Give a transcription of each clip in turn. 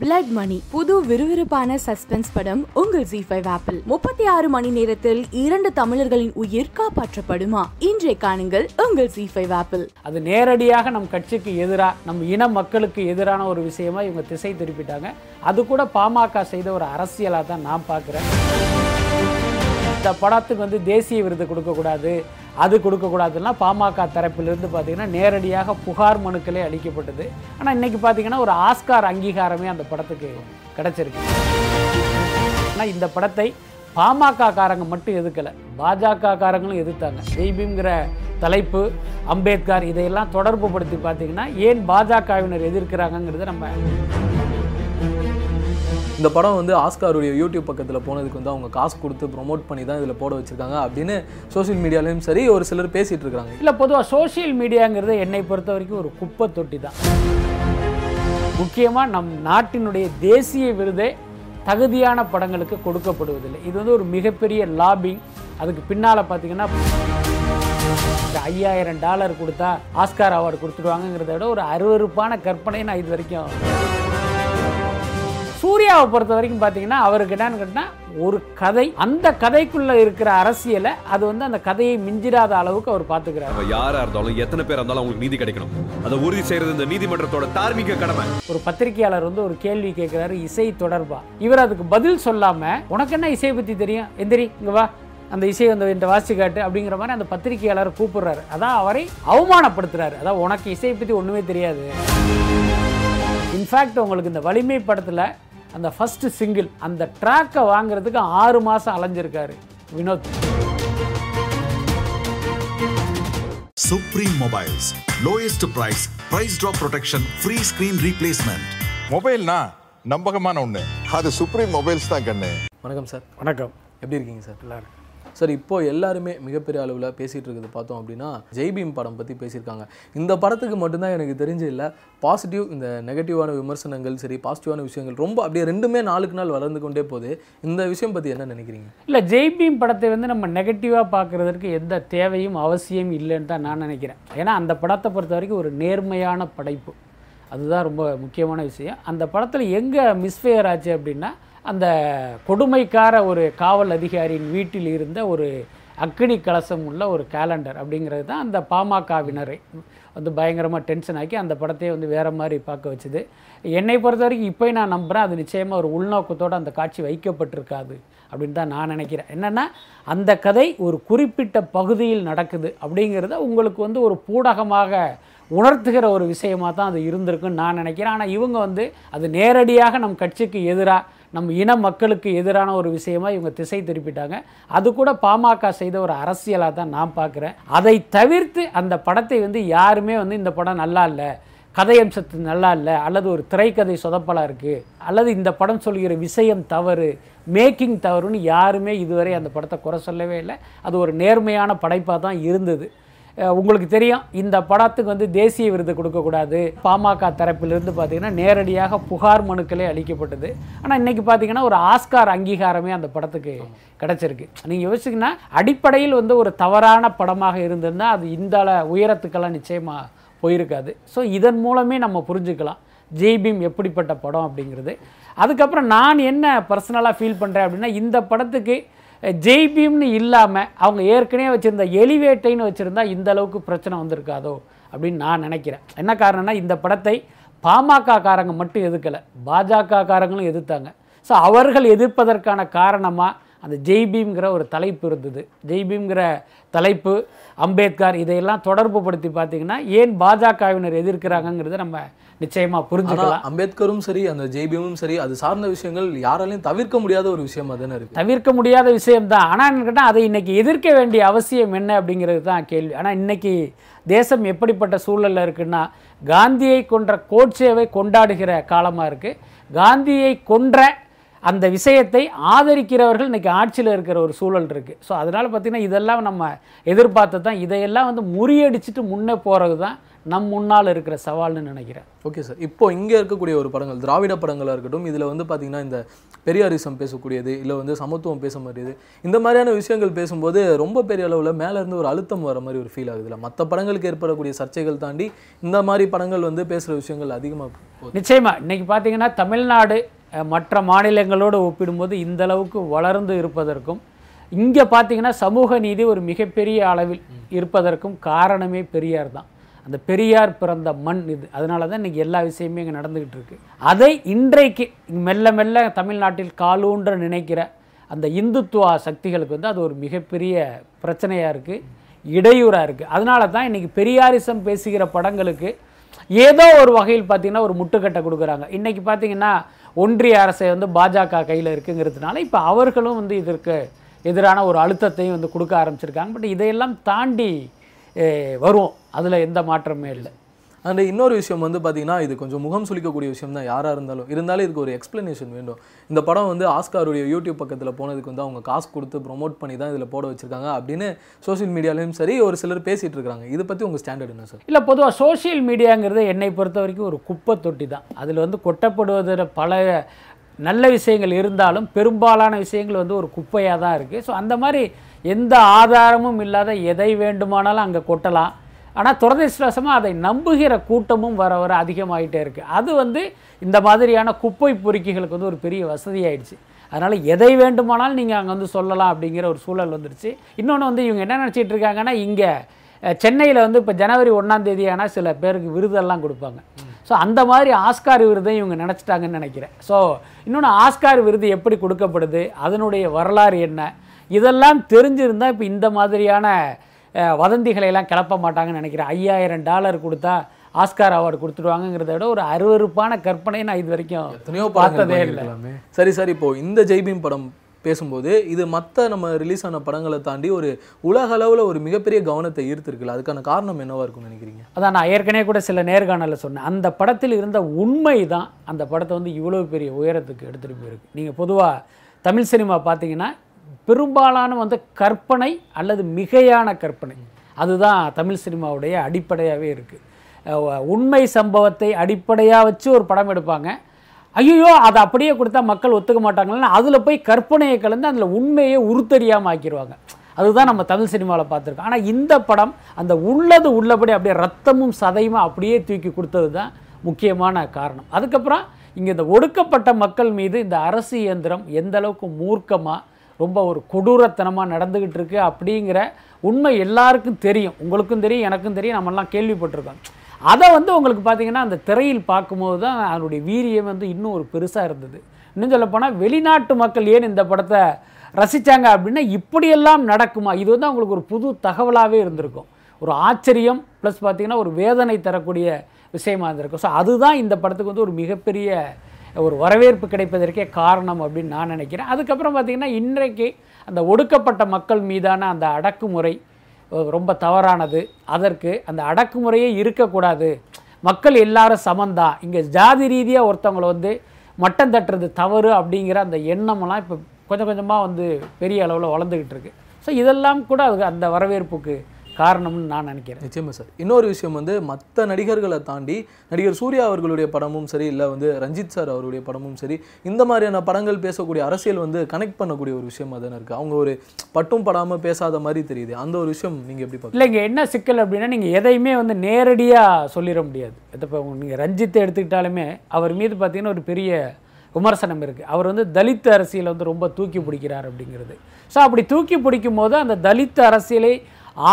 Blood மணி புது விறுவிறுப்பான suspense படம் உங்கள் ஜி ஃபைவ் ஆப்பிள் முப்பத்தி ஆறு மணி நேரத்தில் இரண்டு தமிழர்களின் உயிர் காப்பாற்றப்படுமா? இன்றைய காணுங்கள் உங்கள் ஜி ஃபைவ் ஆப்பிள் அது நேரடியாக நம் கட்சிக்கு எதிராக நம்ம இன மக்களுக்கு எதிரான ஒரு விஷயமா இவங்க திசை திருப்பிட்டாங்க. அது கூட பாமக செய்த ஒரு அரசியலாக தான் நான் பார்க்குறேன். இந்த படத்துக்கு வந்து தேசிய விருது கொடுக்கக்கூடாது அது கொடுக்கக்கூடாதுன்னா பாமக தரப்பிலிருந்து பார்த்தீங்கன்னா நேரடியாக புகார் மனுக்களே அளிக்கப்பட்டது. ஆனால் இன்றைக்கி பார்த்தீங்கன்னா ஒரு ஆஸ்கார் அங்கீகாரமே அந்த படத்துக்கு கிடச்சிருக்கு. ஆனால் இந்த படத்தை பாமக காரங்க மட்டும் எதுக்கலை பாஜக காரங்களும் எதிர்த்தாங்க ஜெய்பீம்ங்கிற தலைப்பு அம்பேத்கர் இதையெல்லாம் தொடர்பு படுத்தி பார்த்தீங்கன்னா ஏன் பாஜகவினர் எதிர்க்கிறாங்கங்கிறத நம்ம இந்த படம் வந்து ஆஸ்காருடைய யூடியூப் பக்கத்தில் போனதுக்கு வந்து அவங்க காசு கொடுத்து ப்ரொமோட் பண்ணி தான் இதில் போட வச்சிருக்காங்க அப்படின்னு சோஷியல் மீடியாலையும் சரி ஒரு சிலர் பேசிட்டு இருக்காங்க. இல்லை பொதுவாக சோஷியல் மீடியாங்கிறது என்னை பொறுத்த வரைக்கும் ஒரு குப்பை தொட்டி தான் முக்கியமாக நம் நாட்டினுடைய தேசிய விருதே தகுதியான படங்களுக்கு கொடுக்கப்படுவதில்லை. இது வந்து ஒரு மிகப்பெரிய லாபிங் அதுக்கு பின்னால் பார்த்தீங்கன்னா ஐயாயிரம் டாலர் கொடுத்தா ஆஸ்கார் அவார்டு கொடுத்துருவாங்கங்கிறத விட ஒரு அருவருப்பான கற்பனை நான் இது வரைக்கும் சூர்யாவை பொறுத்த வரைக்கும் பார்த்தீங்கன்னா அவருக்கு என்னன்னு கேட்டால் ஒரு கதை. அந்த கதைக்குள்ள இருக்கிற அரசியலை அது வந்து அந்த கதையை மிஞ்சிடாத அளவுக்கு அவர் பார்த்துக்கிறார். அவ யாரா இருந்தாலும் எத்தனை பேர் இருந்தாலும் அவங்களுக்கு நீதி கிடைக்கணும். அதை உறுதி செய்யறது இந்த நீதிமன்றத்தோட தார்மீக கடமை. ஒரு பத்திரிகையாளர் வந்து ஒரு கேள்வி கேட்கிறாரு இசை தொடர்பா. இவர் அதுக்கு பதில் சொல்லாம உனக்கு என்ன இசையை பத்தி தெரியும்? எந்திரி இங்க வா. அந்த இசை வந்து இந்த வாசி காட்டு அப்படிங்கிற மாதிரி அந்த பத்திரிகையாளர் கூப்பிடுறாரு. அதான் அவரை அவமானப்படுத்துறாரு. அதான் உனக்கு இசையை பத்தி ஒண்ணுமே தெரியாது. இன்ஃபேக்ட் உங்களுக்கு இந்த வலிமை படத்துல அந்த ஃபர்ஸ்ட் சிங்கிள் அந்த ட்ராக்கை வாங்குறதுக்கு ஆறு மாசம் அலைஞ்சிருக்காரு Vinod. Supreme Mobiles. Lowest price, price drop protection, free screen replacement. மொபைல்னா நம்பகமான ஒண்ணு. அது சுப்ரீம் மொபைல்ஸ் தான் கண்ணு. வணக்கம் சார். வணக்கம். எப்படி இருக்கீங்க சார்? எல்லாரும் சார் இப்போ எல்லாருமே மிகப்பெரிய அளவில் பேசிகிட்டு இருக்கிறது பார்த்தோம் அப்படின்னா ஜெய்பீம் படம் பற்றி பேசியிருக்காங்க. இந்த படத்துக்கு மட்டும்தான் எனக்கு தெரிஞ்சு இல்லை பாசிட்டிவ் இந்த நெகட்டிவான விமர்சனங்கள் சரி பாசிட்டிவான விஷயங்கள் ரொம்ப அப்படியே ரெண்டுமே நாளுக்கு நாள் வளர்ந்து கொண்டே போகுது. இந்த விஷயம் பற்றி என்ன நினைக்கிறீங்க? இல்லை ஜெய்பீம் படத்தை வந்து நம்ம நெகட்டிவாக பார்க்குறதுக்கு எந்த தேவையும் அவசியம் இல்லைன்னு தான் நான் நினைக்கிறேன். ஏன்னா அந்த படத்தை பொறுத்த வரைக்கும் ஒரு நேர்மையான படைப்பு. அதுதான் ரொம்ப முக்கியமான விஷயம். அந்த படத்தில் எங்கே மிஸ்ஃபயர் ஆச்சு அப்படின்னா அந்த கொடுமைக்கார ஒரு காவல் அதிகாரியின் வீட்டில் இருந்த ஒரு அக்னி கலசம் உள்ள ஒரு கேலண்டர் அப்படிங்கிறது தான் அந்த பாமகவினரை வந்து பயங்கரமாக டென்ஷன் ஆக்கி அந்த படத்தையே வந்து வேறு மாதிரி பார்க்க வச்சுது. என்னை பொறுத்த வரைக்கும் இப்போ நான் நம்புகிறேன் அது நிச்சயமாக ஒரு உள்நோக்கத்தோடு அந்த காட்சி வைக்கப்பட்டிருக்காது அப்படின்னு தான் நான் நினைக்கிறேன். என்னென்னா அந்த கதை ஒரு குறிப்பிட்ட பகுதியில் நடக்குது அப்படிங்கிறத உங்களுக்கு வந்து ஒரு பூடகமாக உணர்த்துகிற ஒரு விஷயமாக தான் அது இருந்திருக்குன்னு நான் நினைக்கிறேன். ஆனால் இவங்க வந்து அது நேரடியாக நம் கட்சிக்கு எதிராக நம் இன மக்களுக்கு எதிரான ஒரு விஷயமா இவங்க திசை திருப்பிட்டாங்க. அது கூட பாமக செய்த ஒரு அரசியலாக தான் நான் பார்க்குறேன். அதை தவிர்த்து அந்த படத்தை வந்து யாருமே வந்து இந்த படம் நல்லா இல்லை கதை அம்சத்து நல்லா இல்லை அல்லது ஒரு திரைக்கதை சொதப்பலாக இருக்குது அல்லது இந்த படம் சொல்கிற விஷயம் தவறு மேக்கிங் தவறுன்னு யாருமே இதுவரை அந்த படத்தை குறை சொல்லவே இல்லை. அது ஒரு நேர்மையான படைப்பாக தான் இருந்தது. உங்களுக்கு தெரியும் இந்த படத்துக்கு வந்து தேசிய விருது கொடுக்கக்கூடாது. பாமக தரப்பிலிருந்து பார்த்தீங்கன்னா நேரடியாக புகார் மனுக்களே அளிக்கப்பட்டது. ஆனால் இன்னைக்கு பார்த்திங்கன்னா ஒரு ஆஸ்கார் அங்கீகாரமே அந்த படத்துக்கு கிடச்சிருக்கு. நீங்கள் யோசிச்சிங்கன்னா அடிப்படையில் வந்து ஒரு தவறான படமாக இருந்திருந்தால் அது இந்த உயரத்துக்கெல்லாம் நிச்சயமாக போயிருக்காது. ஸோ இதன் மூலமே நம்ம புரிஞ்சுக்கலாம் ஜெய்பீம் எப்படிப்பட்ட படம் அப்படிங்கிறது. அதுக்கப்புறம் நான் என்ன பர்சனலாக ஃபீல் பண்ணுறேன் அப்படின்னா இந்த படத்துக்கு ஜெய்பீம்னு இல்லாமல் அவங்க ஏற்கனவே வச்சுருந்த எலிவேட்டைன்னு வச்சுருந்தா இந்த அளவுக்கு பிரச்சனை வந்திருக்காதோ அப்படின்னு நான் நினைக்கிறேன். என்ன காரணம்னா இந்த படத்தை பாமக காரங்க மட்டும் எதுக்கலை பாஜக காரங்களும் எதிர்த்தாங்க. ஸோ அவர்கள் எதிர்ப்பதற்கான காரணமாக அந்த ஜெய்பீம்ங்கிற ஒரு தலைப்பு இருந்தது. ஜெய்பீம்ங்கிற தலைப்பு அம்பேத்கர் இதையெல்லாம் தொடர்பு படுத்தி பார்த்தீங்கன்னா ஏன் பாஜகவினர் எதிர்க்கிறாங்கங்கிறத நம்ம நிச்சயமாக புரிஞ்சுக்கலாம். அம்பேத்கரும் சரி அந்த ஜெய்பீமும் சரி அது சார்ந்த விஷயங்கள் யாராலையும் தவிர்க்க முடியாத ஒரு விஷயமா தானே இருக்கு. தவிர்க்க முடியாத விஷயம்தான் ஆனால் என்ன கேட்டால் அதை இன்னைக்கு எதிர்க்க வேண்டிய அவசியம் என்ன அப்படிங்கிறது தான் கேள்வி. ஆனால் இன்னைக்கு தேசம் எப்படிப்பட்ட சூழலில் இருக்குன்னா காந்தியை கொன்ற கோட்சேவை கொண்டாடுகிற காலமாக இருக்குது காந்தியை கொன்ற அந்த விஷயத்தை ஆதரிக்கிறவர்கள் இன்னைக்கு ஆட்சியில் இருக்கிற ஒரு சூழல் இருக்குது ஸோ அதனால் பார்த்திங்கன்னா இதெல்லாம் நம்ம எதிர்பார்த்து தான் இதையெல்லாம் வந்து முறியடிச்சிட்டு முன்னே போகிறது தான் நம் முன்னால் இருக்கிற சவால்னு நினைக்கிறேன். ஓகே சார் இப்போ இங்கே இருக்கக்கூடிய ஒரு படங்கள் திராவிட படங்களாக இருக்கட்டும் இதில் வந்து பார்த்தீங்கன்னா இந்த பெரியாரிசம் பேசக்கூடியது இல்லை வந்து சமத்துவம் பேச மாதிரிது இந்த மாதிரியான விஷயங்கள் பேசும்போது ரொம்ப பெரிய அளவில் மேலே இருந்து ஒரு அழுத்தம் வர மாதிரி ஒரு ஃபீல் ஆகுதுல்ல மற்ற படங்களுக்கு ஏற்படக்கூடிய சர்ச்சைகள் தாண்டி இந்த மாதிரி படங்கள் வந்து பேசுகிற விஷயங்கள் அதிகமாக போகுது. நிச்சயமா. இன்னைக்கு பார்த்தீங்கன்னா தமிழ்நாடு மற்ற மாநிலங்களோடு ஒப்பிடும்போது இந்த அளவுக்கு வளர்ந்து இருப்பதற்கும் இங்கே பார்த்தீங்கன்னா சமூக நீதி ஒரு மிகப்பெரிய அளவில் இருப்பதற்கும் காரணமே பெரியார் தான். அந்த பெரியார் பிறந்த மண் இது. அதனால தான் இன்றைக்கி எல்லா விஷயமே இங்கே நடந்துக்கிட்டு இருக்கு. அதை இன்றைக்கு மெல்ல மெல்ல தமிழ்நாட்டில் காலூன்ற நினைக்கிற அந்த இந்துத்துவா சக்திகளுக்கு வந்து அது ஒரு மிகப்பெரிய பிரச்சனையாக இருக்குது இடையூறாக இருக்குது அதனால தான் இன்றைக்கி பெரியாரிசம் பேசுகிற படங்களுக்கு ஏதோ ஒரு வகையில் பார்த்தீங்கன்னா ஒரு முட்டுக்கட்டை கொடுக்குறாங்க. இன்றைக்கி பார்த்தீங்கன்னா ஒன்றிய அரசை வந்து பாஜக கையில் இருக்குங்கிறதுனால இப்போ அவர்களும் வந்து இதற்கு எதிரான ஒரு அழுத்தத்தையும் வந்து கொடுக்க ஆரம்பிச்சிருக்காங்க. பட் இதையெல்லாம் தாண்டி வருவோம். அதில் எந்த மாற்றமே இல்லை. அண்ட் இன்னொரு விஷயம் வந்து பார்த்தீங்கன்னா இது கொஞ்சம் முகம் சுளிக்கக்கூடிய விஷயம் தான். யாராக இருந்தாலும். இருந்தாலும் இதுக்கு ஒரு எக்ஸ்ப்ளனேஷன் வேண்டும். இந்த படம் வந்து ஆஸ்காருடைய யூடியூப் பக்கத்தில் போனதுக்கு வந்து அவங்க காசு கொடுத்து ப்ரொமோட் பண்ணி தான் இதில் போட வச்சிருக்காங்க அப்படின்னு சோஷியல் மீடியாலையும் சரி ஒரு சிலர் பேசிகிட்டு இருக்காங்க. இதை பற்றி உங்கள் ஸ்டாண்டர்ட் என்ன சார் இல்லை பொதுவாக சோஷியல் மீடியாங்கிறது என்னை பொறுத்த வரைக்கும் ஒரு குப்பை தொட்டி தான். அதில் வந்து கொட்டப்படுவதில் பல நல்ல விஷயங்கள் இருந்தாலும் பெரும்பாலான விஷயங்கள் வந்து ஒரு குப்பையாக தான் இருக்குது ஸோ அந்த மாதிரி எந்த ஆதாரமும் இல்லாத எதை வேண்டுமானாலும் அங்கே கொட்டலாம். ஆனால் துரதிருஷ்டவசமாக அதை நம்புகிற கூட்டமும் வர வர அதிகமாகிட்டே இருக்குது அது வந்து இந்த மாதிரியான குப்பை பொறுக்கிகளுக்கு வந்து ஒரு பெரிய வசதியாயிடுச்சு. அதனால் எதை வேண்டுமானாலும் நீங்கள் அங்கே வந்து சொல்லலாம் அப்படிங்கிற ஒரு சூழல் வந்துருச்சு. இன்னொன்று வந்து இவங்க என்ன நினச்சிட்டு இருக்காங்கன்னா இங்கே சென்னையில் வந்து இப்போ ஜனவரி ஒன்றாம் தேதி ஆனால் சில பேருக்கு விருதெல்லாம் கொடுப்பாங்க. ஸோ அந்த மாதிரி ஆஸ்கார் விருதை இவங்க நினச்சிட்டாங்கன்னு நினைக்கிறேன். ஸோ இன்னொன்று ஆஸ்கார் விருது எப்படி கொடுக்கப்படுது? அதனுடைய வரலாறு என்ன? இதெல்லாம் தெரிஞ்சிருந்தால் இப்போ இந்த மாதிரியான வதந்திகளை எல்லாம் கிளப்ப மாட்டாங்கன்னு நினைக்கிறேன். ஐயாயிரம் டாலர் கொடுத்தா ஆஸ்கார் அவார்டு கொடுத்துருவாங்கங்கிறத விட ஒரு அருவருப்பான கற்பனை நான் இது வரைக்கும் எத்தனையோ பார்த்ததே இல்லை. சரி சார் இப்போ இந்த ஜெய்பீம் படம் பேசும்போது இது மற்ற நம்ம ரிலீஸ் ஆன படங்களை தாண்டி ஒரு உலக அளவில் ஒரு மிகப்பெரிய கவனத்தை ஈர்த்திருக்குல்ல. அதுக்கான காரணம் என்னவா இருக்கும்னு நினைக்கிறீங்க? அதான் நான் ஏற்கனவே கூட சில நேர்காணலில் சொன்னேன். அந்த படத்தில் இருந்த உண்மை தான் அந்த படத்தை வந்து இவ்வளோ பெரிய உயரத்துக்கு எடுத்துகிட்டு போயிருக்கு. நீங்கள் பொதுவாக தமிழ் சினிமா பார்த்தீங்கன்னா பெரும்பாலான வந்து கற்பனை அல்லது மிகையான கற்பனை. அதுதான் தமிழ் சினிமாவுடைய அடிப்படையாகவே இருக்குது உண்மை சம்பவத்தை அடிப்படையாக வச்சு ஒரு படம் எடுப்பாங்க. ஐயோ அதை அப்படியே கொடுத்தா மக்கள் ஒத்துக்க மாட்டாங்கன்னா அதில் போய் கற்பனையை கலந்து அதில் உண்மையை உருத்தறியாமல் ஆக்கிடுவாங்க அதுதான் நம்ம தமிழ் சினிமாவில் பார்த்துருக்கோம். ஆனால் இந்த படம் அந்த உள்ளது உள்ளபடி அப்படியே ரத்தமும் சதையுமா அப்படியே தூக்கி கொடுத்தது தான் முக்கியமான காரணம். அதுக்கப்புறம் இங்கே இந்த ஒடுக்கப்பட்ட மக்கள் மீது இந்த அரசு இயந்திரம் எந்த அளவுக்கு மூர்க்கமாக ரொம்ப ஒரு கொடூரத்தனமாக நடந்துக்கிட்டு இருக்கு அப்படிங்கிற உண்மை எல்லாருக்கும் தெரியும். உங்களுக்கும் தெரியும் எனக்கும் தெரியும் நம்மெல்லாம் கேள்விப்பட்டிருக்கோம். அதை வந்து உங்களுக்கு பார்த்தீங்கன்னா அந்த திரையில் பார்க்கும்போது தான் அதனுடைய வீரியம் வந்து இன்னும் ஒரு பெருசாக இருந்தது. இன்னும் சொல்லப்போனால் வெளிநாட்டு மக்கள் ஏன் இந்த படத்தை ரசித்தாங்க அப்படின்னா இப்படியெல்லாம் நடக்குமா? இது வந்து அவங்களுக்கு ஒரு புது தகவலாகவே இருந்திருக்கும். ஒரு ஆச்சரியம் ப்ளஸ் பார்த்தீங்கன்னா ஒரு வேதனை தரக்கூடிய விஷயமா இருந்திருக்கும். ஸோ அதுதான் இந்த படத்துக்கு வந்து ஒரு மிகப்பெரிய ஒரு வரவேற்பு கிடைப்பதற்கே காரணம் அப்படின்னு நான் நினைக்கிறேன். அதுக்கப்புறம் பார்த்திங்கன்னா இன்றைக்கு அந்த ஒடுக்கப்பட்ட மக்கள் மீதான அந்த அடக்குமுறை ரொம்ப தவறானது. அதற்கு அந்த அடக்குமுறையே இருக்கக்கூடாது. மக்கள் எல்லாரும் சமந்தான் இங்கே ஜாதி ரீதியாக ஒருத்தவங்களை வந்து மட்டம் தட்டுறது தவறு அப்படிங்கிற அந்த எண்ணமெல்லாம் இப்போ கொஞ்சம் கொஞ்சமாக வந்து பெரிய அளவில் வளர்ந்துக்கிட்டு இருக்கு. ஸோ இதெல்லாம் கூட அது அந்த வரவேற்புக்கு காரணம்னு நான் நினைக்கிறேன். நிச்சயமா சார். இன்னொரு விஷயம் வந்து மற்ற நடிகர்களை தாண்டி நடிகர் சூர்யா அவர்களுடைய படமும் சரி இல்லை வந்து ரஞ்சித் சார் அவருடைய படமும் சரி இந்த மாதிரியான படங்கள் பேசக்கூடிய அரசியல் வந்து கனெக்ட் பண்ணக்கூடிய ஒரு விஷயமா தானே இருக்குது அவங்க ஒரு பட்டும் படாமல் பேசாத மாதிரி தெரியுது. அந்த ஒரு விஷயம் நீங்கள் எப்படி பார்க்குறீங்க இல்லை இங்கே என்ன சிக்கல் அப்படின்னா நீங்கள் எதையுமே வந்து நேரடியாக சொல்லிட முடியாது. இப்போ நீங்கள் ரஞ்சித்தை எடுத்துக்கிட்டாலுமே அவர் மீது பார்த்தீங்கன்னா ஒரு பெரிய விமர்சனம் இருக்குது அவர் வந்து தலித் அரசியலை வந்து ரொம்ப தூக்கி பிடிக்கிறார் அப்படிங்கிறது. ஸோ அப்படி தூக்கி பிடிக்கும் போது அந்த தலித் அரசியலை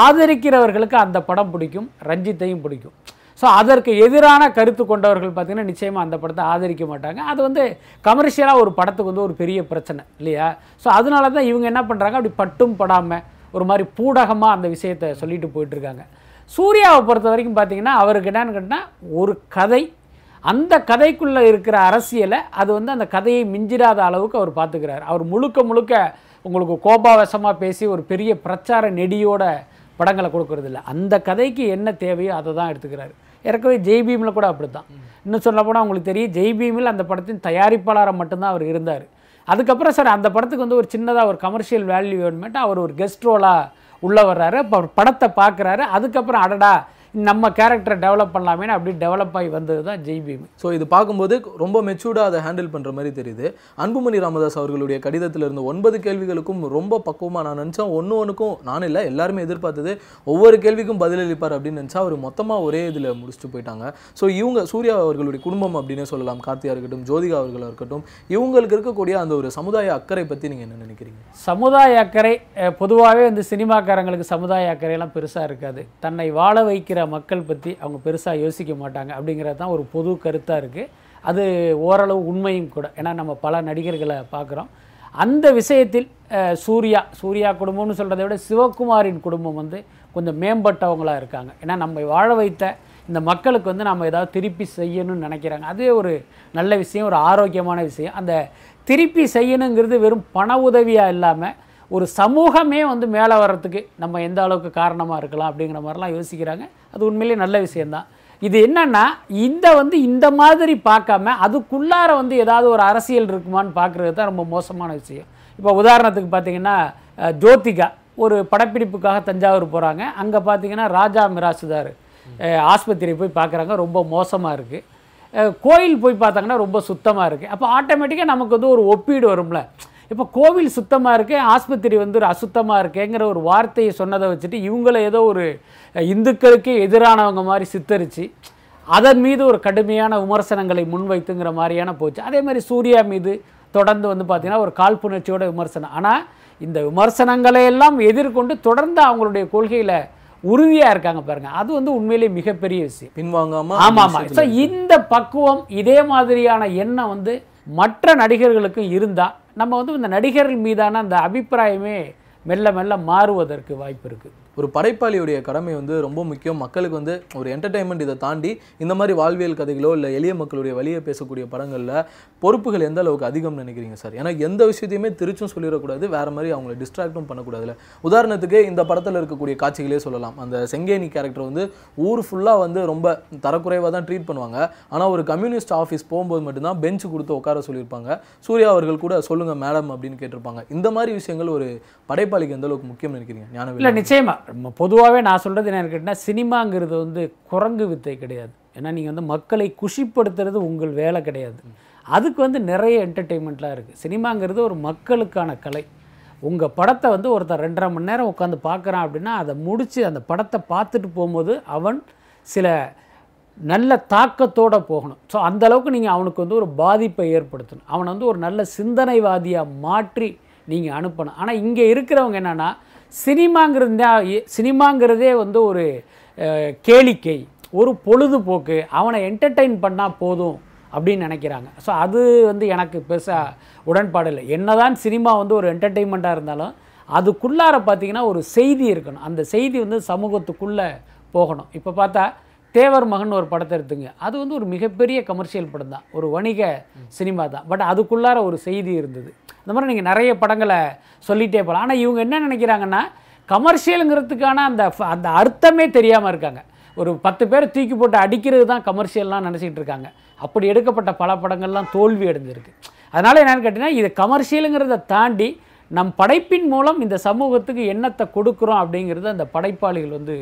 ஆதரிக்கிறவர்களுக்கு அந்த படம் பிடிக்கும் ரஞ்சித்தையும் பிடிக்கும். ஸோ அதற்கு எதிரான கருத்து கொண்டவர்கள் பார்த்தீங்கன்னா நிச்சயமாக அந்த படத்தை ஆதரிக்க மாட்டாங்க. அது வந்து கமர்ஷியலாக ஒரு படத்துக்கு வந்து ஒரு பெரிய பிரச்சனை இல்லையா? ஸோ அதனால தான் இவங்க என்ன பண்ணுறாங்க அப்படி பட்டும் படாமல் ஒரு மாதிரி பூடகமாக அந்த விஷயத்தை சொல்லிட்டு போயிட்டுருக்காங்க சூர்யாவை பொறுத்த வரைக்கும் பார்த்தீங்கன்னா அவருக்கு என்னன்னு கேட்டால் ஒரு கதை. அந்த கதைக்குள்ளே இருக்கிற அரசியலை அது வந்து அந்த கதையை மிஞ்சிடாத அளவுக்கு அவர் பார்த்துக்கிறார். அவர் முழுக்க முழுக்க உங்களுக்கு கோபாவசமாக பேசி ஒரு பெரிய பிரச்சார நெடியோட படங்களை கொடுக்கறது அந்த கதைக்கு என்ன தேவையோ அதை தான் எடுத்துக்கிறாரு. ஏற்கனவே ஜெய்பீமில் கூட அப்படி தான் இன்னும் சொல்லப்போனால் உங்களுக்கு தெரியும் ஜெய்பீமில் அந்த படத்தின் தயாரிப்பாளராக மட்டும்தான் அவர் இருந்தார். அதுக்கப்புறம் சார் அந்த படத்துக்கு வந்து ஒரு சின்னதாக ஒரு கமர்ஷியல் வேல்யூ வேணுமேட்டு அவர் ஒரு கெஸ்ட் ரோலாக உள்ளே வர்றாரு. அப்போ படத்தை பார்க்குறாரு. அதுக்கப்புறம் அடடா நம்ம கேரக்டரை டெவலப் பண்ணலாமேன்னு அப்படி டெவலப் ஆகி வந்தது தான் ஜெய் பீம். ஸோ இது பார்க்கும்போது ரொம்ப மெச்சூர்டாக அதை ஹேண்டில் பண்ணுற மாதிரி தெரியுது. அன்புமணி ராமதாஸ் அவர்களுடைய கடிதத்தில் இருந்த ஒன்பது கேள்விகளுக்கும் ரொம்ப பக்குவமாக நான் நினச்சேன். ஒன்று ஒன்றுக்கும் நான் இல்லை எல்லாருமே எதிர்பார்த்தது ஒவ்வொரு கேள்விக்கும் பதிலளிப்பார் அப்படின்னு நினச்சா அவர் மொத்தமாக ஒரே இதில் முடிச்சுட்டு போயிட்டாங்க. ஸோ இவங்க சூர்யா அவர்களுடைய குடும்பம் அப்படின்னே சொல்லலாம். கார்த்தியா இருக்கட்டும் ஜோதிகா அவர்களாக இருக்கட்டும் இவங்களுக்கு இருக்கக்கூடிய அந்த ஒரு சமுதாய அக்கறை பற்றி நீங்கள் என்ன நினைக்கிறீங்க? சமுதாய அக்கறை பொதுவாகவே வந்து சினிமாக்காரங்களுக்கு சமுதாய அக்கறையெல்லாம் பெருசாக இருக்காது. தன்னை வாழ வைக்கிற மக்கள் பற்றி அவங்க பெருசாக யோசிக்க மாட்டாங்க அப்படிங்கிறது தான் ஒரு பொது கருத்தாக இருக்குது அது ஓரளவு உண்மையும் கூட. ஏன்னா நம்ம பல நடிகர்களை பார்க்குறோம். அந்த விஷயத்தில் சூர்யா சூர்யா குடும்பம்னு சொல்கிறத விட சிவகுமாரின் குடும்பம் வந்து கொஞ்சம் மேம்பட்டவங்களாக இருக்காங்க. ஏன்னா நம்ம வாழ வைத்த இந்த மக்களுக்கு வந்து நம்ம ஏதாவது திருப்பி செய்யணும்னு நினைக்கிறாங்க. அதுவே ஒரு நல்ல விஷயம் ஒரு ஆரோக்கியமான விஷயம். அந்த திருப்பி செய்யணுங்கிறது வெறும் பண உதவியாக இல்லாமல் ஒரு சமூகமே வந்து மேலே வர்றதுக்கு நம்ம எந்த அளவுக்கு காரணமாக இருக்கலாம் அப்படிங்கிற மாதிரிலாம் யோசிக்கிறாங்க. அது உண்மையிலேயே நல்ல விஷயந்தான் இது என்னென்னா இந்த வந்து இந்த மாதிரி பார்க்காம அதுக்குள்ளார வந்து ஏதாவது ஒரு அரசியல் இருக்குமான்னு பார்க்குறது தான் ரொம்ப மோசமான விஷயம். இப்போ உதாரணத்துக்கு பார்த்தீங்கன்னா ஜோதிகா ஒரு படப்பிடிப்புக்காக தஞ்சாவூர் போகிறாங்க அங்கே பார்த்தீங்கன்னா ராஜா மிராசுதார். ஆஸ்பத்திரி போய் பார்க்குறாங்க. ரொம்ப மோசமாக இருக்குது கோயில் போய் பார்த்தாங்கன்னா ரொம்ப சுத்தமாக இருக்குது அப்போ ஆட்டோமேட்டிக்காக நமக்கு வந்து ஒரு ஒப்பீடு வரும்ல. இப்போ கோவில் சுத்தமாக இருக்கு ஆஸ்பத்திரி வந்து ஒரு அசுத்தமாக இருக்கேங்கிற ஒரு வார்த்தையை சொன்னதை வச்சுட்டு இவங்கள ஏதோ ஒரு இந்துக்களுக்கே எதிரானவங்க மாதிரி சித்தரித்து அதன் மீது ஒரு கடுமையான விமர்சனங்களை முன்வைத்துங்கிற மாதிரியான போச்சு. அதே மாதிரி சூர்யா மீது தொடர்ந்து வந்து பார்த்தீங்கன்னா ஒரு காழ்ப்புணர்ச்சியோட விமர்சனம். ஆனால் இந்த விமர்சனங்களை எல்லாம் எதிர்கொண்டு தொடர்ந்து அவங்களுடைய கொள்கையில் உறுதியாக இருக்காங்க பாருங்க. அது வந்து உண்மையிலேயே மிகப்பெரிய விஷயம். பின்வாங்காம ஆமா அந்த ஆமா. விஷயத்துல ஸோ இந்த பக்குவம் இதே மாதிரியான எண்ணம் வந்து மற்ற நடிகர்களுக்கும் இருந்தா நம்ம வந்து இந்த நடிகர்கள் மீதான அந்த அபிப்பிராயமே மெல்ல மெல்ல மாறுவதற்கு வாய்ப்பு இருக்குது ஒரு படைப்பாளியுடைய கடமை வந்து ரொம்ப முக்கியம். மக்களுக்கு வந்து ஒரு என்டர்டைன்மெண்ட் இதை தாண்டி இந்த மாதிரி வாழ்வியல் கதைகளோ இல்லை எளிய மக்களுடைய வழியை பேசக்கூடிய படங்களில் பொறுப்புகள் எந்த அளவுக்கு அதிகம் நினைக்கிறீங்க சார்? ஏன்னா எந்த விஷயத்தையுமே திருச்சும் சொல்லிடக்கூடாது வேற மாதிரி அவங்களை டிஸ்ட்ராக்டும் பண்ணக்கூடாதுல உதாரணத்துக்கு இந்த படத்தில் இருக்கக்கூடிய காட்சிகளே சொல்லலாம். அந்த செங்கேனி கேரக்டர் வந்து ஊர் ஃபுல்லாக வந்து ரொம்ப தரக்குறைவாக தான் ட்ரீட் பண்ணுவாங்க. ஆனால் ஒரு கம்யூனிஸ்ட் ஆஃபீஸ் போகும்போது மட்டும்தான் பெஞ்ச் கொடுத்து உட்கார சொல்லியிருப்பாங்க. சூர்யா அவர்கள் கூட சொல்லுங்கள் மேடம் அப்படின்னு கேட்டிருப்பாங்க. இந்த மாதிரி விஷயங்கள் ஒரு படைப்பாளிக்கு எந்த அளவுக்கு முக்கியம் நினைக்கிறீங்க? இல்லை நிச்சயமாக பொதுவாகவே நான் சொல்கிறது என்ன கேட்டிங்கன்னா சினிமாங்கிறது வந்து குரங்கு வித்தை கிடையாது. ஏன்னா நீங்கள் வந்து மக்களை குஷிப்படுத்துறது உங்கள் வேலை கிடையாது. அதுக்கு வந்து நிறைய என்டர்டெயின்மெண்ட்லாம் இருக்குது சினிமாங்கிறது ஒரு மக்களுக்கான கலை. உங்கள் படத்தை வந்து ஒருத்தர் ரெண்டரை மணி நேரம் உட்காந்து பார்க்குறான் அப்படின்னா அதை முடித்து அந்த படத்தை பார்த்துட்டு போகும்போது அவன் சில நல்ல தாக்கத்தோட போகணும். ஸோ அந்த அளவுக்கு நீங்கள் அவனுக்கு வந்து ஒரு பாதிப்பை ஏற்படுத்தணும். அவனை வந்து ஒரு நல்ல சிந்தனைவாதியாக மாற்றி நீங்கள் அனுப்பணும். ஆனால் இங்கே இருக்கிறவங்க என்னென்னா சினிமாங்கிறது சினிமாங்கிறதே வந்து ஒரு கேளிக்கை ஒரு பொழுதுபோக்கு. அவனை என்டர்டெயின் பண்ணால் போதும் அப்படின்னு நினைக்கிறாங்க. ஸோ அது வந்து எனக்கு பெருசாக உடன்பாடு இல்லை. என்னதான் சினிமா வந்து ஒரு என்டர்டெயின்மெண்ட்டாக இருந்தாலும் அதுக்குள்ளார பார்த்தீங்கன்னா ஒரு செய்தி இருக்கணும். அந்த செய்தி வந்து சமூகத்துக்குள்ளே போகணும். இப்போ பார்த்தா தேவர் மகன் ஒரு படத்தை எடுத்துங்க. அது வந்து ஒரு மிகப்பெரிய கமர்ஷியல் படம் தான். ஒரு வணிக சினிமா தான். பட் அதுக்குள்ளார ஒரு செய்தி இருந்தது. இந்த மாதிரி நீங்கள் நிறைய படங்களை சொல்லிகிட்டே போகலாம் ஆனால் இவங்க என்ன நினைக்கிறாங்கன்னா கமர்ஷியலுங்கிறதுக்கான அந்த அந்த அர்த்தமே தெரியாமல் இருக்காங்க. ஒரு பத்து பேர் தூக்கி போட்டு அடிக்கிறது தான் கமர்ஷியல்லாம் நினச்சிக்கிட்டு இருக்காங்க. அப்படி எடுக்கப்பட்ட பல படங்கள்லாம் தோல்வி அடைஞ்சிருக்கு. அதனால் என்னென்னு கேட்டிங்கன்னா இது கமர்ஷியலுங்கிறத தாண்டி நம் படைப்பின் மூலம் இந்த சமூகத்துக்கு என்னத்தை கொடுக்குறோம் அப்படிங்கிறது அந்த படைப்பாளிகள் வந்து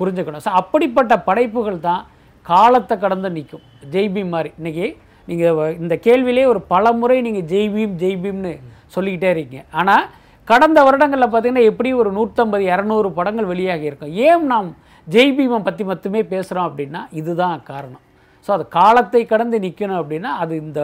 புரிஞ்சுக்கணும். ஸோ அப்படிப்பட்ட படைப்புகள் தான் காலத்தை கடந்து நிற்கும். ஜெய்பீம் மாதிரி. இன்றைக்கி நீங்கள் இந்த கேள்வியிலே ஒரு பல முறை நீங்கள் ஜெய்பீம் ஜெய்பீம்னு சொல்லிக்கிட்டே இருக்கீங்க. ஆனால் கடந்த வருடங்களில் பார்த்தீங்கன்னா எப்படி ஒரு நூற்றம்பது இரநூறு படங்கள் வெளியாகி இருக்கும். ஏன் நாம் ஜெய்பீமை பற்றி மட்டுமே பேசுகிறோம் அப்படின்னா இதுதான் காரணம். ஸோ அது காலத்தை கடந்து நிற்கணும் அப்படின்னா அது இந்த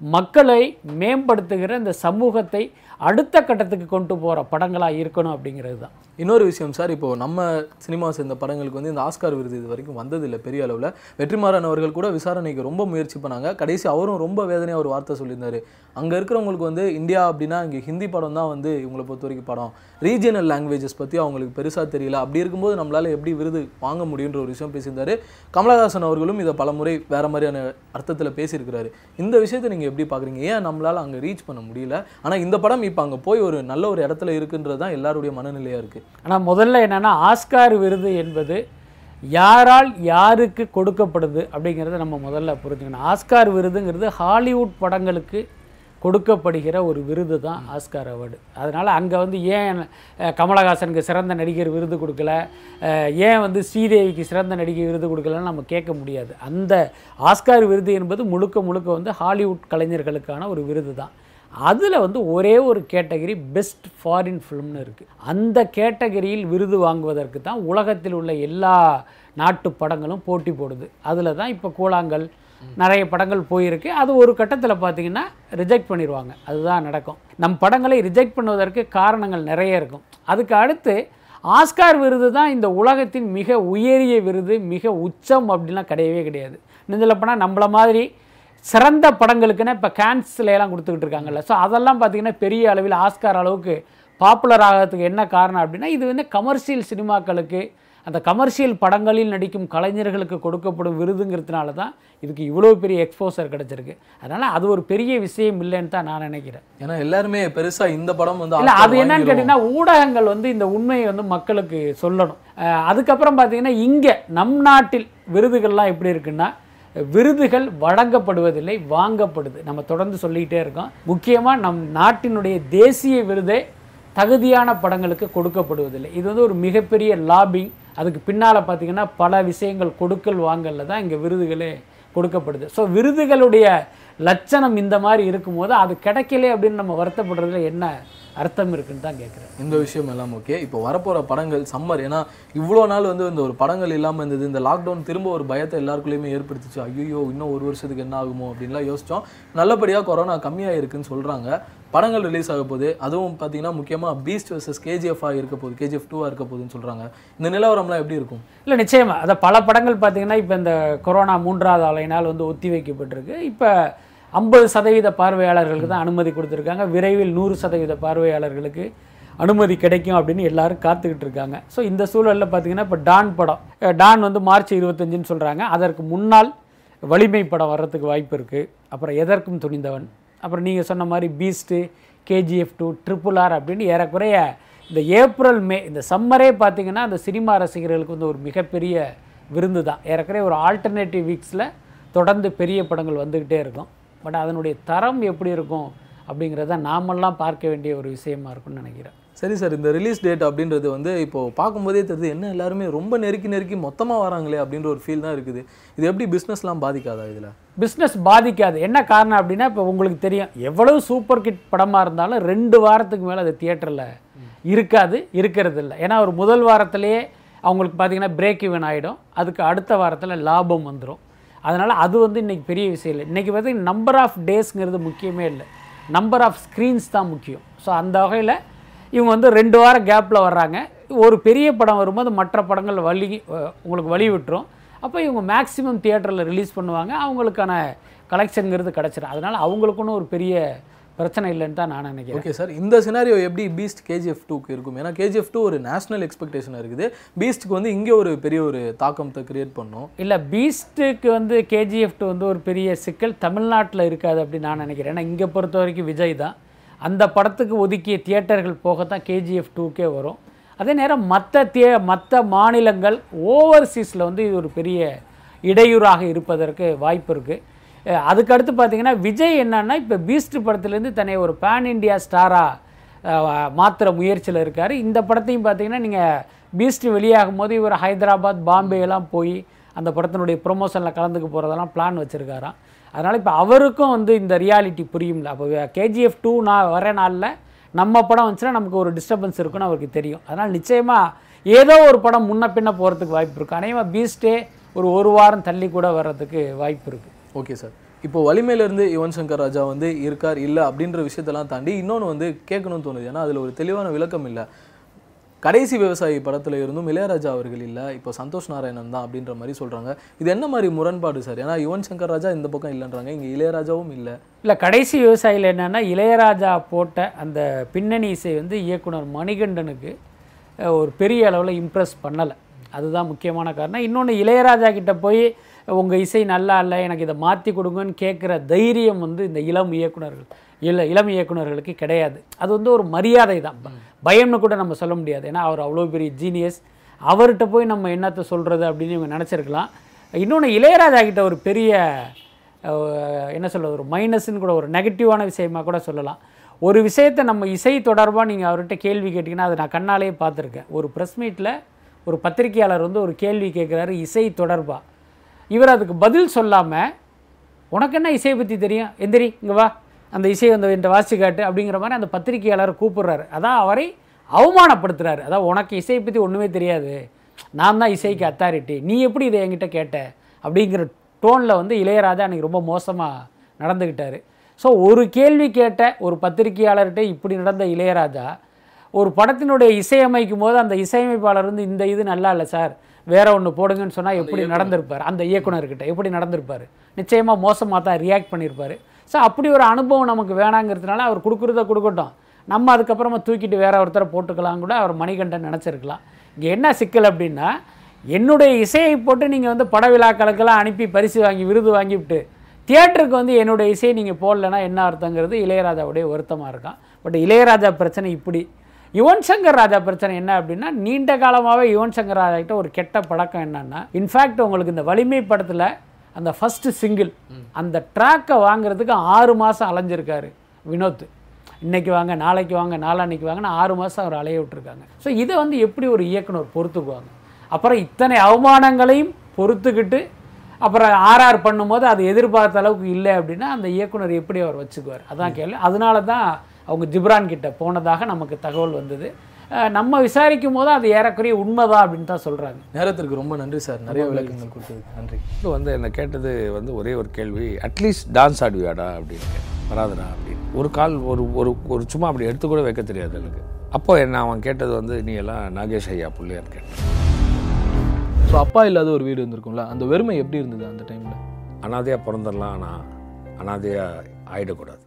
மக்களை மேம்படுத்துகிற இந்த சமூகத்தை அடுத்த கட்டத்துக்கு கொண்டு போகிற படங்களாக இருக்கணும் அப்படிங்கிறது தான். இன்னொரு விஷயம் சார் இப்போது நம்ம சினிமா சேர்ந்த படங்களுக்கு வந்து இந்த ஆஸ்கார் விருது இது வரைக்கும் வந்ததில்லை பெரிய அளவில். வெற்றிமாறன் அவர்கள் கூட விசாரணைக்கு ரொம்ப முயற்சி பண்ணாங்க. கடைசி அவரும் ரொம்ப வேதனையாக ஒரு வார்த்தை சொல்லியிருந்தார். அங்கே இருக்கிறவங்களுக்கு வந்து இந்தியா அப்படின்னா இங்கே ஹிந்தி படம் தான் வந்து இவங்களை பொறுத்த வரைக்கும் படம். ரீஜியனல் லாங்குவேஜஸ் பற்றி அவங்களுக்கு பெருசாக தெரியல. அப்படி இருக்கும்போது நம்மளால் எப்படி விருது வாங்க முடியுன்ற ஒரு விஷயம் பேசியிருந்தாரு. கமலஹாசன் அவர்களும் இதை பலமுறை வேறு மாதிரியான அர்த்தத்தில் பேசியிருக்கிறாரு. இந்த விஷயத்தை நீங்கள் எப்படி பார்க்குறீங்க ஏன் நம்மளால் அங்கே ரீச் பண்ண முடியல? ஆனால் இந்த படம் இப்போ அங்கே போய் ஒரு நல்ல ஒரு இடத்துல இருக்குன்றது தான் எல்லாருடைய மனநிலையாக இருக்குது ஆனால் முதல்ல என்னென்னா ஆஸ்கார் விருது என்பது யாரால் யாருக்கு கொடுக்கப்படுது அப்படிங்கிறத நம்ம முதல்ல புரிஞ்சுக்கணும். ஆஸ்கார் விருதுங்கிறது ஹாலிவுட் படங்களுக்கு கொடுக்கப்படுகிற ஒரு விருது தான் ஆஸ்கார் அவார்டு. அதனால் அங்கே வந்து ஏன் கமலஹாசனுக்கு சிறந்த நடிகர் விருது கொடுக்கல ஏன் வந்து ஸ்ரீதேவிக்கு சிறந்த நடிகை விருது கொடுக்கலன்னு நம்ம கேட்க முடியாது. அந்த ஆஸ்கார் விருது என்பது முழுக்க முழுக்க வந்து ஹாலிவுட் கலைஞர்களுக்கான ஒரு விருது தான். அதில் வந்து ஒரே ஒரு கேட்டகரி பெஸ்ட் ஃபாரின் ஃபிலிம்னு இருக்குது அந்த கேட்டகரியில் விருது வாங்குவதற்கு தான் உலகத்தில் உள்ள எல்லா நாட்டு படங்களும் போட்டி போடுது. அதில் தான் இப்போ கூழாங்கல் நிறைய படங்கள் போயிருக்கு. அது ஒரு கட்டத்தில் பார்த்தீங்கன்னா ரிஜெக்ட் பண்ணிடுவாங்க அதுதான் நடக்கும். நம் படங்களை ரிஜெக்ட் பண்ணுவதற்கு காரணங்கள் நிறைய இருக்கும். அதுக்கு அடுத்து ஆஸ்கார் விருது தான் இந்த உலகத்தின் மிக உயரிய விருது மிக உச்சம் அப்படின்லாம் கிடையவே கிடையாது. இதில் போனால் நம்மள மாதிரி சிறந்த படங்களுக்குன்னு இப்போ கேன்ஸ்ல எல்லாம் கொடுத்துக்கிட்டு இருக்காங்கல்ல. ஸோ அதெல்லாம் பார்த்தீங்கன்னா பெரிய அளவில் ஆஸ்கார் அளவுக்கு பாப்புலர் ஆகிறதுக்கு என்ன காரணம் அப்படின்னா இது வந்து கமர்ஷியல் சினிமாக்களுக்கு அந்த கமர்ஷியல் படங்களில் நடிக்கும் கலைஞர்களுக்கு கொடுக்கப்படும் விருதுங்கிறதுனால தான் இதுக்கு இவ்வளோ பெரிய எக்ஸ்போசர் கிடச்சிருக்கு. அதனால் அது ஒரு பெரிய விஷயம் இல்லைன்னு தான் நான் நினைக்கிறேன். ஏன்னா எல்லாருமே பெருசா இந்த படம் வந்து இல்லை அது என்னன்னு. கேட்டிங்கன்னா ஊடகங்கள் வந்து இந்த உண்மையை வந்து மக்களுக்கு சொல்லணும். அதுக்கப்புறம் பார்த்தீங்கன்னா இங்கே நம் நாட்டில் விருதுகள்லாம் எப்படி இருக்குன்னா விருதுகள் வழங்கப்படுவதில்லை வாங்கப்படுது. நம்ம தொடர்ந்து சொல்லிக்கிட்டே இருக்கோம். முக்கியமாக நம் நாட்டினுடைய தேசிய விருதே தகுதியான படங்களுக்கு கொடுக்கப்படுவதில்லை. இது வந்து ஒரு மிகப்பெரிய லாபிங். அதுக்கு பின்னால் பார்த்தீங்கன்னா பல விஷயங்கள் கொடுக்கல் வாங்கல்ல தான் இங்கே விருதுகளே கொடுக்கப்படுது. ஸோ விருதுகளுடைய லட்சணம் இந்த மாதிரி இருக்கும்போது அது கிடைக்கல அப்படின்னு நம்ம வருத்தப்படுறதுல என்ன அர்த்தம் இருக்குன்னு தான் கேட்குறேன் இந்த விஷயம் எல்லாம் ஓகே இப்போ வரப்போற படங்கள் சம்மர் ஏன்னா இவ்வளோ நாள் வந்து இந்த ஒரு படங்கள் இல்லாமல் இருந்தது. இந்த லாக்டவுன் திரும்ப ஒரு பயத்தை எல்லாருக்குள்ளேயுமே ஏற்படுத்திச்சு. ஐயோ இன்னும் ஒரு வருஷத்துக்கு என்ன ஆகுமோ அப்படின்லாம் யோசிச்சோம். நல்லபடியாக கொரோனா கம்மியாக இருக்குன்னு சொல்கிறாங்க படங்கள் ரிலீஸ் ஆக போகுது. அதுவும் பார்த்தீங்கன்னா முக்கியமாக பீஸ்ட் வர்சஸ் கேஜிஎஃபாக இருக்க போகுது. கேஜிஎஃப் டூவாக இருக்க போகுதுன்னு சொல்கிறாங்க இந்த நிலவரம்லாம் எப்படி இருக்கும்? இல்லை நிச்சயமா. அதை பல படங்கள் பார்த்தீங்கன்னா இப்போ இந்த கொரோனா மூன்றாவது அலையினால் வந்து ஒத்தி வைக்கப்பட்டிருக்கு. இப்போ ஐம்பது சதவீத பார்வையாளர்களுக்கு தான் அனுமதி கொடுத்துருக்காங்க. விரைவில் நூறு சதவீத பார்வையாளர்களுக்கு அனுமதி கிடைக்கும் அப்படின்னு எல்லாரும் காத்துக்கிட்டு இருக்காங்க. ஸோ இந்த சூழலில் பார்த்தீங்கன்னா இப்போ டான் படம் டான் வந்து மார்ச் இருபத்தஞ்சுன்னு சொல்கிறாங்க அதற்கு முன்னால் வலிமை படம் வர்றதுக்கு வாய்ப்பு இருக்குது அப்புறம் எதற்கும் துணிந்தவன். அப்புறம் நீங்கள் சொன்ன மாதிரி Beast KGF two triple R அப்படின்னு ஏறக்குறைய இந்த ஏப்ரல் மே இந்த சம்மரே பார்த்தீங்கன்னா அந்த சினிமா ரசிகர்களுக்கு வந்து ஒரு மிகப்பெரிய விருந்து தான் ஏறக்குறைய ஒரு ஆல்டர்னேட்டிவ் வீக்ஸில் தொடர்ந்து பெரிய படங்கள் வந்துக்கிட்டே இருக்கும். பட் அதனுடைய தரம் எப்படி இருக்கும் அப்படிங்கிறத நாமெல்லாம் பார்க்க வேண்டிய ஒரு விஷயமா இருக்கும்னு நினைக்கிறேன். சரி சார் இந்த ரிலீஸ் டேட் அப்படின்றது வந்து இப்போ பார்க்கும்போதே தெரியுது என்ன எல்லாருமே ரொம்ப நெருக்கி நெருக்கி மொத்தமாக வராங்களே அப்படின்ற ஒரு ஃபீல் தான் இருக்குது. இது எப்படி பிஸ்னஸ்லாம் பாதிக்காதா இதில்? பிஸ்னஸ் பாதிக்காது. என்ன காரணம் அப்படின்னா இப்போ உங்களுக்கு தெரியும் எவ்வளவு சூப்பர் கிட் படமாக இருந்தாலும் ரெண்டு வாரத்துக்கு மேலே அது தியேட்டரில் இருக்காது இருக்கிறது இல்லை. ஏன்னா ஒரு முதல் வாரத்திலேயே அவங்களுக்கு பார்த்தீங்கன்னா பிரேக் ஈவன் ஆகிடும் அதுக்கு அடுத்த வாரத்தில் லாபம் வந்துடும் அதனால் அது வந்து இன்றைக்கி பெரிய விஷயம் இல்லை. இன்றைக்கி பார்த்தீங்கன்னா நம்பர் ஆஃப் டேஸ்ங்கிறது முக்கியமே இல்லை. நம்பர் ஆஃப் ஸ்க்ரீன்ஸ் தான் முக்கியம். ஸோ அந்த வகையில் இவங்க வந்து ரெண்டு வாரம் கேப்பில் வர்றாங்க. ஒரு பெரிய படம் வரும்போது மற்ற படங்கள் வழி உங்களுக்கு வழி விட்டுரும். அப்போ இவங்க மேக்ஸிமம் தியேட்டரில் ரிலீஸ் பண்ணுவாங்க. அவங்களுக்கான கலெக்ஷனுங்கிறது கிடச்சிடும் அதனால் அவங்களுக்குன்னு ஒரு பெரிய பிரச்சனை இல்லைன்னு தான் நான் நினைக்கிறேன். ஓகே சார் இந்த சினாரியோ எப்படி பீஸ்ட் கேஜிஎஃப் டூக்கு இருக்கும்? ஏன்னா கேஜிஎஃப் டூ ஒரு நேஷனல் எக்ஸ்பெக்டேஷன் இருக்குது. பீஸ்ட்டுக்கு வந்து இங்கே ஒரு பெரிய ஒரு தாக்கத்தை கிரியேட் பண்ணும். இல்லை பீஸ்ட்டுக்கு வந்து கேஜிஎஃப் வந்து ஒரு பெரிய சிக்கல் தமிழ்நாட்டில் இருக்காது அப்படின்னு நான் நினைக்கிறேன். ஏன்னா இங்கே பொறுத்த வரைக்கும் விஜய் தான். அந்த படத்துக்கு ஒதுக்கிய தியேட்டர்கள் போகத்தான் கேஜிஎஃப் டூக்கே வரும். அதே நேரம் மற்ற தியே மற்ற மாநிலங்கள் ஓவர்சீஸில் வந்து இது ஒரு பெரிய இடையூறாக இருப்பதற்கு வாய்ப்பு இருக்குது அதுக்கடுத்து பார்த்தீங்கன்னா விஜய் என்னன்னா இப்போ பீஸ்ட் படத்துலேருந்து தன்னை ஒரு பேன் இண்டியா ஸ்டாராக மாத்திர முயற்சியில் இருக்கார். இந்த படத்தையும் பார்த்தீங்கன்னா நீங்கள் பீஸ்ட் வெளியாகும் போது இவர் ஹைதராபாத் பாம்பே எல்லாம் போய் அந்த படத்தினுடைய ப்ரொமோஷனில் கலந்துக்க போகிறதெல்லாம் பிளான் வச்சுருக்காராம். அதனால் இப்போ அவருக்கும் வந்து இந்த ரியாலிட்டி புரியும்ல. அப்போ கேஜிஎஃப் டூ நான் வர நாளில் நம்ம படம் வந்துச்சுன்னா நமக்கு ஒரு டிஸ்டர்பன்ஸ் இருக்குன்னு அவருக்கு தெரியும். அதனால் நிச்சயமாக ஏதோ ஒரு படம் முன்ன பின்ன போகிறதுக்கு வாய்ப்பு இருக்குது அநேகமாக பீஸ்டே ஒரு ஒரு வாரம் தள்ளி கூட வர்றதுக்கு வாய்ப்பு இருக்குது ஓகே சார் இப்போ வலிமையிலேருந்து யுவன் சங்கர் ராஜா வந்து இருக்கார் இல்லை அப்படின்ற விஷயத்தெல்லாம் தாண்டி இன்னொன்று வந்து கேட்கணும்னு தோணுது. ஏன்னா அதில் ஒரு தெளிவான விளக்கம் இல்லை. கடைசி விவசாயி படத்தில் இருந்தும் இளையராஜா அவர்கள் இல்லை இப்போ சந்தோஷ் நாராயணன் தான் அப்படின்ற மாதிரி சொல்கிறாங்க இது என்ன மாதிரி முரண்பாடு சார் ஏன்னா யுவன் சங்கர் ராஜா இந்த பக்கம் இல்லைன்றாங்க இங்கே இளையராஜாவும் இல்லை. இல்லை கடைசி விவசாயியில் என்னென்னா இளையராஜா போட்ட அந்த பின்னணி இசை வந்து இயக்குனர் மணிகண்டனுக்கு ஒரு பெரிய அளவில் இம்ப்ரெஸ் பண்ணலை. அதுதான் முக்கியமான காரணம். இன்னொன்று இளையராஜா கிட்டே போய் உங்கள் இசை நல்லா இல்லை எனக்கு இதை மாற்றி கொடுங்கன்னு கேட்குற தைரியம் வந்து இந்த இளம் இயக்குனர்கள் இள இளம் இயக்குனர்களுக்கு கிடையாது. அது வந்து ஒரு மரியாதை தான் பயம்னு கூட நம்ம சொல்ல முடியாது. ஏன்னா அவர் அவ்வளோ பெரிய ஜீனியஸ் அவர்கிட்ட போய் நம்ம என்னத்தை சொல்கிறது அப்படின்னு இவங்க நினச்சிருக்கலாம். இன்னொன்று இளையராஜா கிட்ட ஒரு பெரிய என்ன சொல்கிறது ஒரு மைனஸ்ன்னு கூட ஒரு நெகட்டிவான விஷயமாக கூட சொல்லலாம். ஒரு விஷயத்தை நம்ம இசை தொடர்பாக நீங்கள் அவர்கிட்ட கேள்வி கேட்டிங்கன்னா அதை நான் கண்ணாலே பார்த்துருக்கேன். ஒரு ப்ரெஸ் மீட்டில் ஒரு பத்திரிக்கையாளர் வந்து ஒரு கேள்வி கேட்குறாரு இசை தொடர்பாக இவர் அதுக்கு பதில் சொல்லாமல் உனக்கு என்ன இசையை பற்றி தெரியும்? எந்திரி இங்கே வா. அந்த இசையை வந்து என்கிட்ட வாசி காட்டு அப்படிங்கிற மாதிரி அந்த பத்திரிக்கையாளர் கூப்பிடுறாரு. அதான் அவரை அவமானப்படுத்துறாரு. அதான் உனக்கு இசையை பற்றி ஒன்றுமே தெரியாது. நான் தான் இசைக்கு அத்தாரிட்டி நீ எப்படி இதை என்கிட்ட கேட்ட? அப்படிங்கிற டோனில் வந்து இளையராஜா அன்றைக்கி ரொம்ப மோசமாக நடந்துக்கிட்டார் ஸோ ஒரு கேள்வி கேட்ட ஒரு பத்திரிக்கையாளர்கிட்ட இப்படி நடந்த இளையராஜா ஒரு படத்தினுடைய இசையமைக்கும் போது அந்த இசையமைப்பாளர் வந்து இந்த இது நல்லா இல்லை சார். வேற ஒன்று போடுங்கன்னு சொன்னால் எப்படி நடந்திருப்பார்? அந்த இயக்குனர்கிட்ட எப்படி நடந்திருப்பார்? நிச்சயமாக மோசமாக தான் ரியாக்ட் பண்ணியிருப்பார் ஸோ அப்படி ஒரு அனுபவம் நமக்கு வேணாங்கிறதுனால அவர் கொடுக்குறத கொடுக்கட்டும். நம்ம அதுக்கப்புறமா தூக்கிட்டு வேற ஒருத்தரை போட்டுக்கலாம் கூட அவர் மணிகண்டன் நினச்சிருக்கலாம். இங்கே என்ன சிக்கல் அப்படின்னா என்னுடைய இசையை போட்டு நீங்கள் வந்து பட விழாக்களுக்கெல்லாம் அனுப்பி பரிசு வாங்கி விருது வாங்கிவிட்டு தியேட்டருக்கு வந்து என்னுடைய இசையை நீங்கள் போடலைன்னா என்ன அர்த்தங்கிறது இளையராஜாவுடைய வருத்தமாக இருக்கான். பட் இளையராஜா பிரச்சனை இப்படி. யுவன் சங்கர் ராஜா பிரச்சனை என்ன அப்படின்னா நீண்ட காலமாகவே யுவன் சங்கர் ராஜா கிட்ட ஒரு கெட்ட பழக்கம் என்னன்னா இன்ஃபேக்ட் உங்களுக்கு இந்த வலிமை படத்தில் அந்த ஃபஸ்ட்டு சிங்கிள் அந்த ட்ராக்கை வாங்குறதுக்கு ஆறு மாதம் அலைஞ்சிருக்காரு வினோத். இன்னைக்கு வாங்க நாளைக்கு வாங்க நாளான்னைக்கு வாங்கன்னு ஆறு மாதம் அவர் அலைய விட்டுருக்காங்க. ஸோ இதை வந்து எப்படி ஒரு இயக்குனர் பொறுத்துக்குவாங்க? அப்புறம் இத்தனை அவமானங்களையும் பொறுத்துக்கிட்டு அப்புறம் ஆர்ஆர் பண்ணும்போது அது எதிர்பார்த்த அளவுக்கு இல்லை அப்படின்னா அந்த இயக்குனர் எப்படி அவர் வச்சுக்குவார்? அதான் கேள்வி. அதனால தான் அவங்க ஜிப்ரான் கிட்ட போனதாக நமக்கு தகவல் வந்தது. நம்ம விசாரிக்கும் போது அது ஏறக்குறைய உண்மைதான் அப்படின்னு தான் சொல்கிறாங்க நேரத்திற்கு ரொம்ப நன்றி சார். நிறைய விளக்கங்கள் கொடுத்ததுக்கு நன்றி. இப்போ வந்து என்னை கேட்டது வந்து ஒரே ஒரு கேள்வி அட்லீஸ்ட் டான்ஸ் ஆடுவியாடா? அப்படின்னு. வராதுடா அப்படின்னு. ஒரு கால் ஒரு ஒரு ஒரு சும்மா அப்படி எடுத்து கூட வைக்க தெரியாது எனக்கு. அப்போ என்ன அவன் கேட்டது வந்து நீ எல்லாம் நாகேஷ் ஐயா பிள்ளையான்னு கேட்டேன். ஸோ அப்பா இல்லாத ஒரு வீடு இருந்திருக்கும்ல அந்த வெறுமை எப்படி இருந்தது அந்த டைமில் அனாதையாக பிறந்துடலாம் ஆனால் அனாதையாக ஆயிடக்கூடாது.